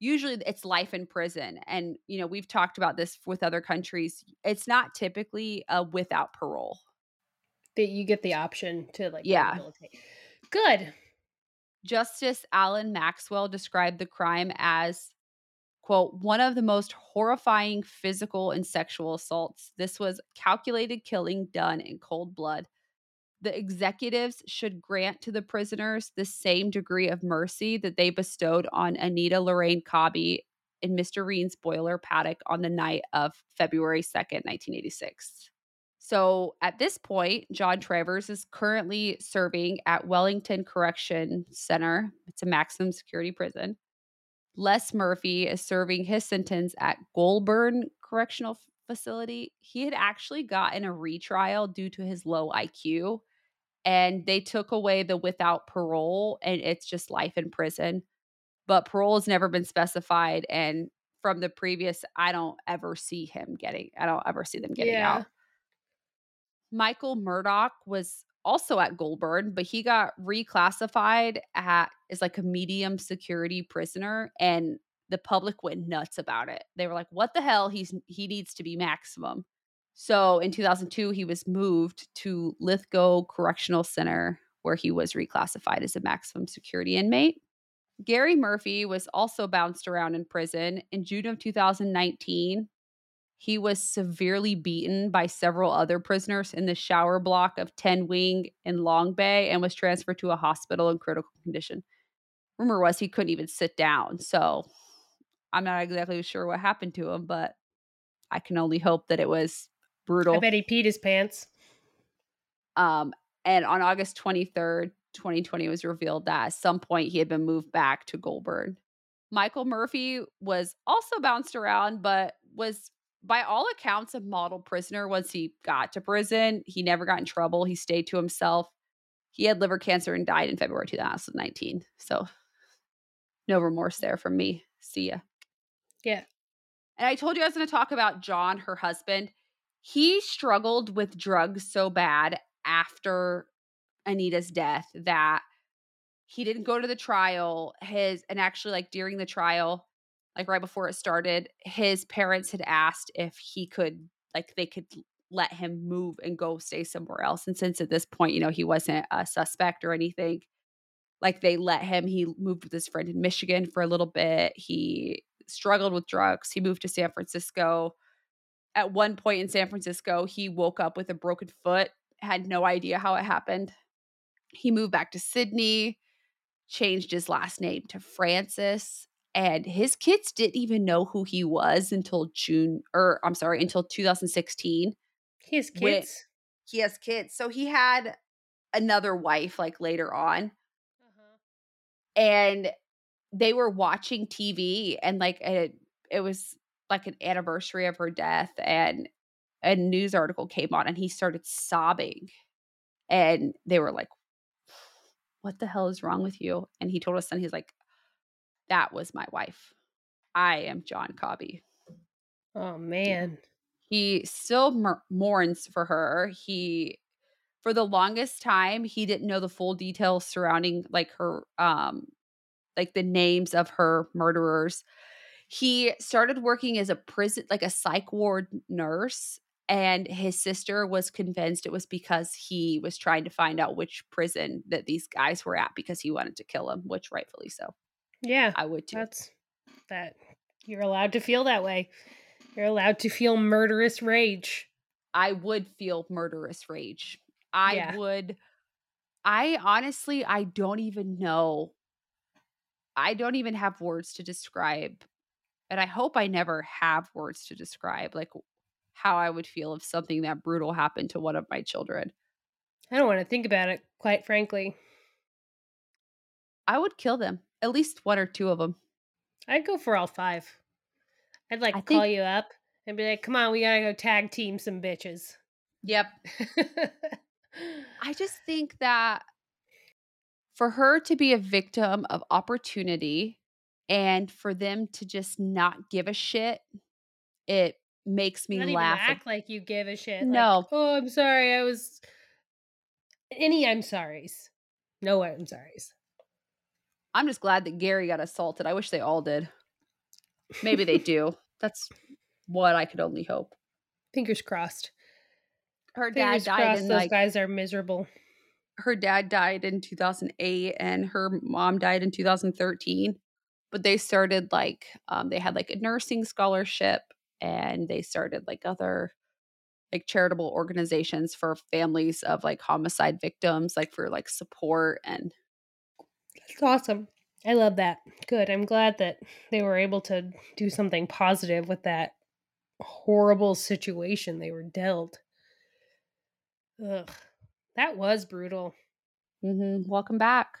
usually it's life in prison and you know we've talked about this with other countries it's not typically a without parole that you get the option to like Yeah. rehabilitate. Good. Justice Alan Maxwell described the crime as, quote, one of the most horrifying physical and sexual assaults. This was calculated killing done in cold blood. The executives should grant to the prisoners the same degree of mercy that they bestowed on Anita Lorraine Cobby in Mr. Reen's boiler paddock on the night of February 2nd, 1986. So at this point, John Travers is currently serving at Wellington Correction Center. It's a maximum security prison. Les Murphy is serving his sentence at Goulburn Correctional Facility. He had actually gotten a retrial due to his low IQ, and they took away the without parole, and it's just life in prison. But parole has never been specified, and from the previous, I don't ever see him getting. I don't ever see them getting Yeah. out. Michael Murdoch was also at Goulburn, but he got reclassified at as like a medium security prisoner and the public went nuts about it. They were like, "What the hell? He's he needs to be maximum." So in 2002, he was moved to Lithgow Correctional Center, where he was reclassified as a maximum security inmate. Gary Murphy was also bounced around in prison. In June of 2019, he was severely beaten by several other prisoners in the shower block of 10 Wing in Long Bay and was transferred to a hospital in critical condition. Rumor was he couldn't even sit down. So I'm not exactly sure what happened to him, but I can only hope that it was brutal. I bet he peed his pants. Um, and on August 23rd, 2020, it was revealed that at some point he had been moved back to Goulburn. Michael Murphy was also bounced around, but was by all accounts a model prisoner once he got to prison. He never got in trouble. He stayed to himself. he had liver cancer and died in February 2019. So no remorse there from me. See ya. Yeah. And I told you I was going to talk about John, her husband. He struggled with drugs so bad after Anita's death that he didn't go to the trial. His and actually like during the trial, like right before it started, his parents had asked if he could like they could let him move and go stay somewhere else. And since at this point, you know, he wasn't a suspect or anything, like they let him. He moved with his friend in Michigan for a little bit. He struggled with drugs. He moved to San Francisco. At one point in San Francisco, he woke up with a broken foot, had no idea how it happened. He moved back to Sydney, changed his last name to Francis, and his kids didn't even know who he was until June or I'm sorry, until 2016. He has kids. He has kids. So he had another wife like later on. Uh-huh. And they were watching TV and like it, it was like an anniversary of her death and a news article came on and he started sobbing and they were like what the hell is wrong with you? And he told us and he's like that was my wife. I am john Cobby oh man. he still mourns for her. He for the longest time he didn't know the full details surrounding like her um like the names of her murderers. He started working as a prison, like a psych ward nurse, and his sister was convinced it was because he was trying to find out which prison that these guys were at because he wanted to kill them, which rightfully so. Yeah, I would too. That's that. You're allowed to feel that way. You're allowed to feel murderous rage. I would feel murderous rage. I yeah. would. I honestly, I don't even know I don't even have words to describe, and I hope I never have words to describe like how I would feel if something that brutal happened to one of my children. I don't want to think about it, quite frankly. I would kill them, at least one or two of them. I'd go for all five. I'd like I call think... you up and be like, "Come on, we gotta go tag team some bitches." Yep. I just think that for her to be a victim of opportunity and for them to just not give a shit, it makes me laugh. act like you give a shit. No. Like, oh, I'm sorry. I was any I'm sorry's. No I'm sorry's. I'm just glad that Gary got assaulted. I wish they all did. Maybe they do. That's what I could only hope. Fingers crossed. Her Fingers dad died. Crossed, those like, guys are miserable her dad died in 2008 and her mom died in 2013 but they started like um, they had like a nursing scholarship and they started like other like charitable organizations for families of like homicide victims like for like support and that's awesome i love that good i'm glad that they were able to do something positive with that horrible situation they were dealt ugh that was brutal. Mm-hmm. Welcome back.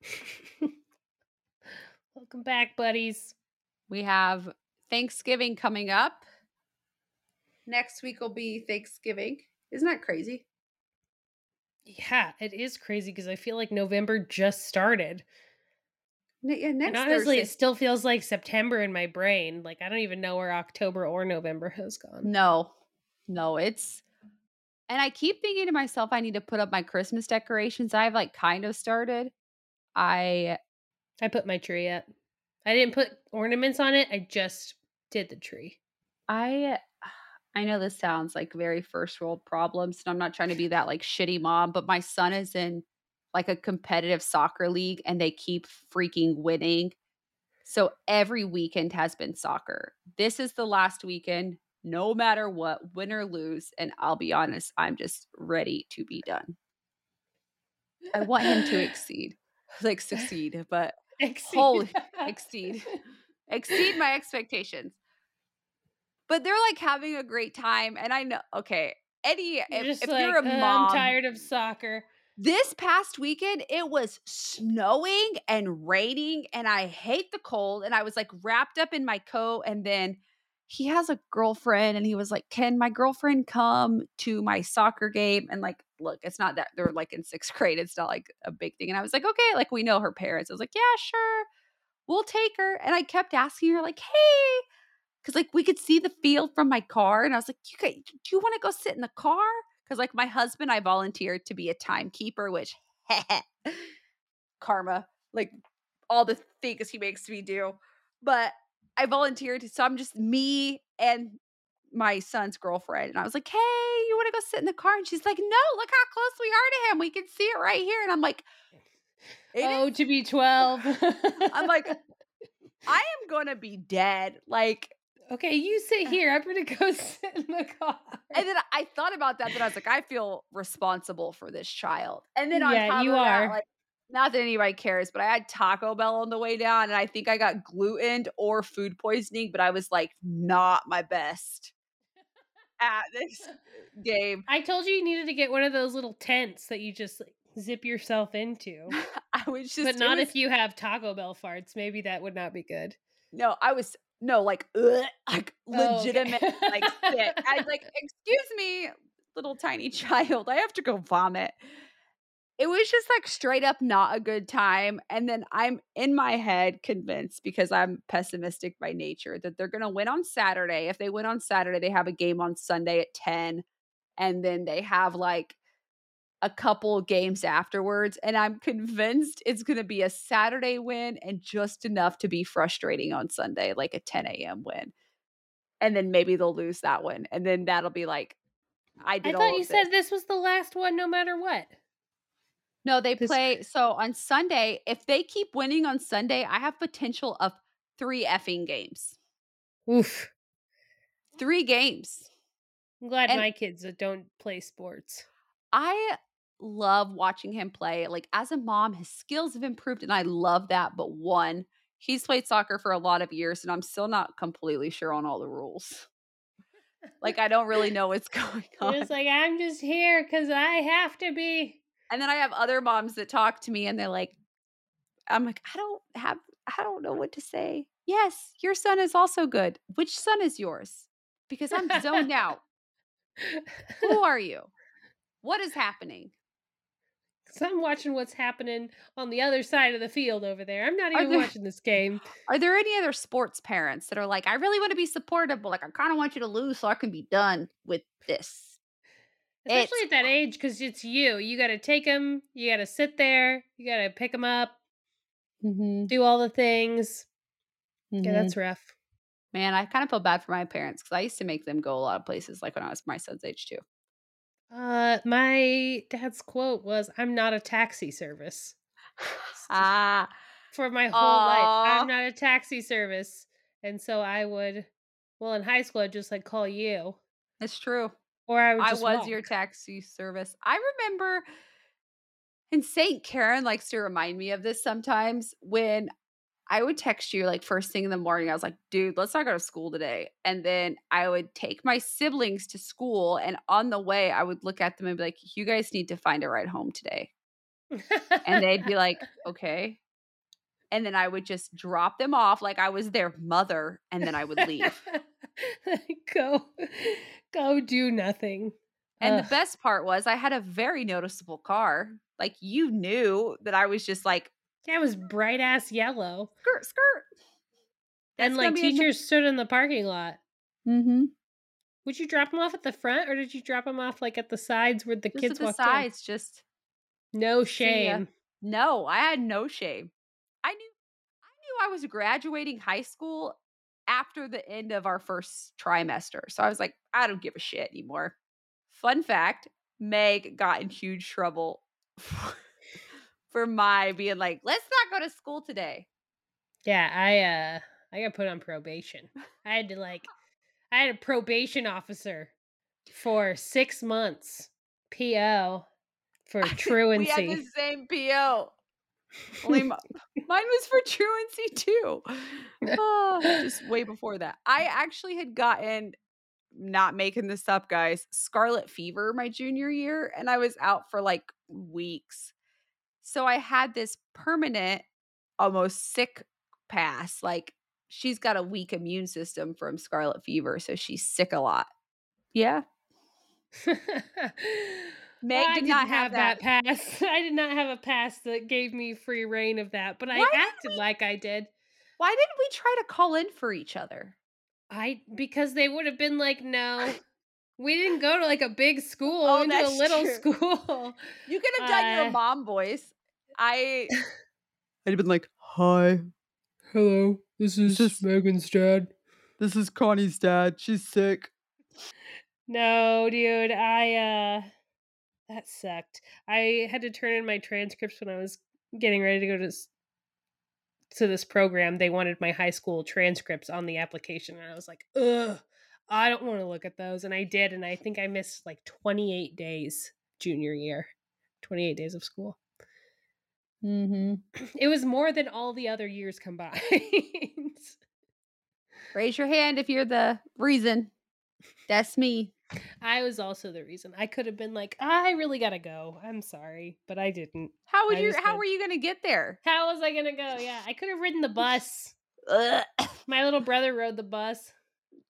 Welcome back, buddies. We have Thanksgiving coming up. Next week will be Thanksgiving. Isn't that crazy? Yeah, it is crazy because I feel like November just started. Yeah, next and honestly, Thursday. it still feels like September in my brain. Like I don't even know where October or November has gone. No, no, it's and I keep thinking to myself, I need to put up my Christmas decorations. I've like kind of started. I I put my tree up. I didn't put ornaments on it. I just did the tree. I I know this sounds like very first world problems, and I'm not trying to be that like shitty mom, but my son is in like a competitive soccer league and they keep freaking winning. So every weekend has been soccer. This is the last weekend no matter what, win or lose. And I'll be honest, I'm just ready to be done. I want him to exceed, like succeed, but exceed. holy exceed, exceed my expectations. But they're like having a great time, and I know. Okay, Eddie, you're if, if like, you're a uh, mom, I'm tired of soccer. This past weekend, it was snowing and raining, and I hate the cold. And I was like wrapped up in my coat, and then he has a girlfriend and he was like, Can my girlfriend come to my soccer game? And like, look, it's not that they're like in sixth grade. It's not like a big thing. And I was like, Okay, like we know her parents. I was like, Yeah, sure. We'll take her. And I kept asking her, like, Hey, because like we could see the field from my car. And I was like, You do you want to go sit in the car? Because like my husband, I volunteered to be a timekeeper, which karma, like all the things he makes me do. But I volunteered. So I'm just me and my son's girlfriend. And I was like, hey, you want to go sit in the car? And she's like, no, look how close we are to him. We can see it right here. And I'm like, oh, is- to be 12. I'm like, I am going to be dead. Like, okay, you sit here. I'm going to go sit in the car. And then I thought about that, but I was like, I feel responsible for this child. And then on yeah, top you of are. that, like, not that anybody cares, but I had Taco Bell on the way down and I think I got gluten or food poisoning, but I was like not my best at this uh, game. I told you you needed to get one of those little tents that you just like, zip yourself into. I was just but not was, if you have Taco Bell farts. Maybe that would not be good. No, I was no like ugh, like legitimate oh, okay. like sick. I was like, excuse me, little tiny child, I have to go vomit it was just like straight up not a good time. And then I'm in my head convinced because I'm pessimistic by nature that they're going to win on Saturday. If they win on Saturday, they have a game on Sunday at 10. And then they have like a couple games afterwards. And I'm convinced it's going to be a Saturday win and just enough to be frustrating on Sunday, like a 10 a.m. win. And then maybe they'll lose that one. And then that'll be like, I did I thought you said this was the last one no matter what. No, they play. So on Sunday, if they keep winning on Sunday, I have potential of three effing games. Oof. Three games. I'm glad and my kids uh, don't play sports. I love watching him play. Like as a mom, his skills have improved and I love that. But one, he's played soccer for a lot of years and I'm still not completely sure on all the rules. like I don't really know what's going on. It's like I'm just here because I have to be. And then I have other moms that talk to me and they're like, I'm like, I don't have, I don't know what to say. Yes, your son is also good. Which son is yours? Because I'm zoned out. Who are you? What is happening? Because I'm watching what's happening on the other side of the field over there. I'm not even there, watching this game. Are there any other sports parents that are like, I really want to be supportive, but like, I kind of want you to lose so I can be done with this? Especially at that age, because it's you. You got to take them. You got to sit there. You got to pick them up. Mm-hmm. Do all the things. Mm-hmm. Yeah, that's rough. Man, I kind of feel bad for my parents because I used to make them go a lot of places, like when I was my son's age too. Uh, my dad's quote was, "I'm not a taxi service." ah, for my whole Aww. life, I'm not a taxi service, and so I would, well, in high school, I'd just like call you. It's true. Or I, I was walk. your taxi service. I remember and St. Karen likes to remind me of this sometimes when I would text you like first thing in the morning. I was like, dude, let's not go to school today. And then I would take my siblings to school. And on the way, I would look at them and be like, you guys need to find a ride home today. and they'd be like, okay. And then I would just drop them off like I was their mother. And then I would leave. go, go do nothing. And Ugh. the best part was I had a very noticeable car. Like you knew that I was just like Yeah, it was bright ass yellow. Skirt, skirt. That's and like teachers stood in the parking lot. Mm-hmm. Would you drop them off at the front or did you drop them off like at the sides where the just kids at the sides, in? just no shame. No, I had no shame. I knew I knew I was graduating high school after the end of our first trimester. So I was like, I don't give a shit anymore. Fun fact Meg got in huge trouble for my being like, let's not go to school today. Yeah, I uh I got put on probation. I had to like I had a probation officer for six months. PO for truancy. we had the same PO. Only mine was for truancy too. Oh, just way before that. I actually had gotten not making this up, guys, scarlet fever my junior year, and I was out for like weeks. So I had this permanent, almost sick pass. Like she's got a weak immune system from scarlet fever, so she's sick a lot. Yeah. Meg I did didn't have have that pass. I did not have a pass that gave me free reign of that, but I Why didn't acted like I did. Why didn't we try to call in for each other? I because they would have been like, no, we didn't go to like a big school. Oh, we went to a little true. school. You could have done your Uh, mom voice. I I'd have been like, "Hi, Hello, this is just Megan's dad. this is Connie's dad. She's sick." No, dude, I uh that sucked. I had to turn in my transcripts when I was getting ready to go to to this program. They wanted my high school transcripts on the application and I was like, "Ugh, I don't want to look at those." And I did and I think I missed like 28 days junior year. 28 days of school. Mm-hmm. It was more than all the other years combined. Raise your hand if you're the reason. That's me. I was also the reason. I could have been like, I really gotta go. I'm sorry, but I didn't. How would I you? How did. were you gonna get there? How was I gonna go? Yeah, I could have ridden the bus. My little brother rode the bus.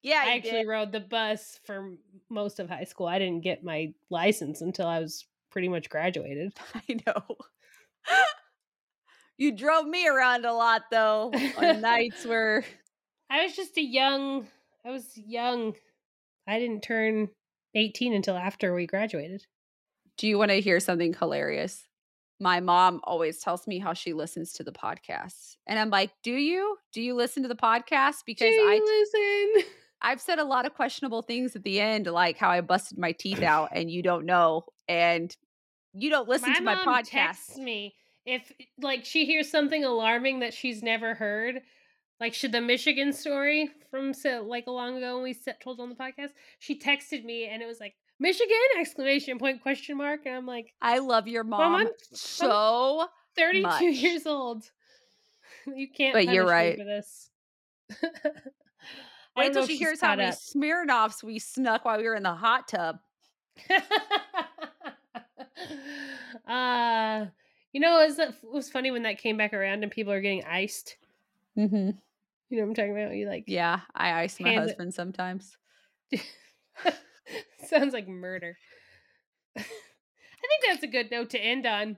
Yeah, I actually did. rode the bus for most of high school. I didn't get my license until I was pretty much graduated. I know. you drove me around a lot though on nights where I was just a young. I was young. I didn't turn 18 until after we graduated. Do you want to hear something hilarious? My mom always tells me how she listens to the podcast. And I'm like, "Do you? Do you listen to the podcast because I listen. I've said a lot of questionable things at the end like how I busted my teeth out and you don't know and you don't listen to my mom podcast. texts me if like she hears something alarming that she's never heard. Like should the Michigan story from so like a long ago when we set, told on the podcast. She texted me and it was like Michigan exclamation point question mark and I'm like I love your Mom, mom I'm- so 32 Much. years old. You can't. But you're right. For this. Wait till she hears how many up. Smirnoffs we snuck while we were in the hot tub. uh, you know, it was, it was funny when that came back around and people are getting iced. Mm-hmm. You know what I'm talking about? You like, Yeah, I ice my Hand it- husband sometimes. sounds like murder. I think that's a good note to end on.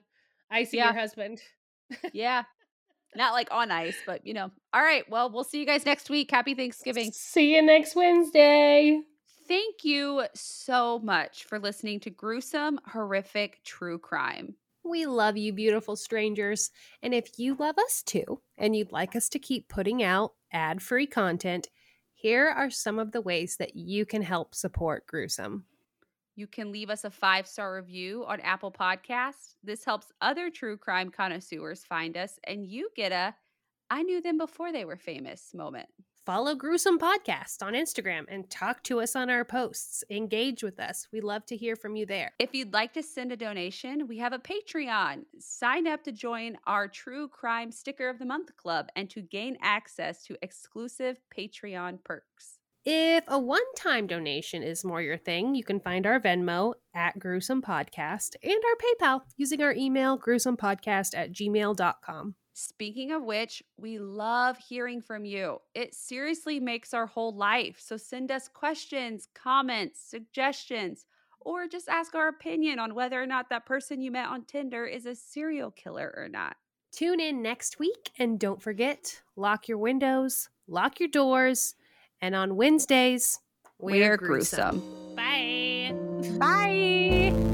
Icing Yeah. your husband. Yeah. Not like on ice, but you know. All right. Well, we'll see you guys next week. Happy Thanksgiving. See you next Wednesday. Thank you so much for listening to Gruesome, Horrific True Crime. We love you, beautiful strangers. And if you love us too, and you'd like us to keep putting out ad free content, here are some of the ways that you can help support Gruesome. You can leave us a five star review on Apple Podcasts. This helps other true crime connoisseurs find us, and you get a I knew them before they were famous moment. Follow Gruesome Podcast on Instagram and talk to us on our posts. Engage with us. We love to hear from you there. If you'd like to send a donation, we have a Patreon. Sign up to join our True Crime Sticker of the Month Club and to gain access to exclusive Patreon perks. If a one time donation is more your thing, you can find our Venmo at Gruesome Podcast and our PayPal using our email gruesomepodcast at gmail.com. Speaking of which, we love hearing from you. It seriously makes our whole life. So send us questions, comments, suggestions, or just ask our opinion on whether or not that person you met on Tinder is a serial killer or not. Tune in next week and don't forget lock your windows, lock your doors, and on Wednesdays, We're, gruesome. Bye. Bye.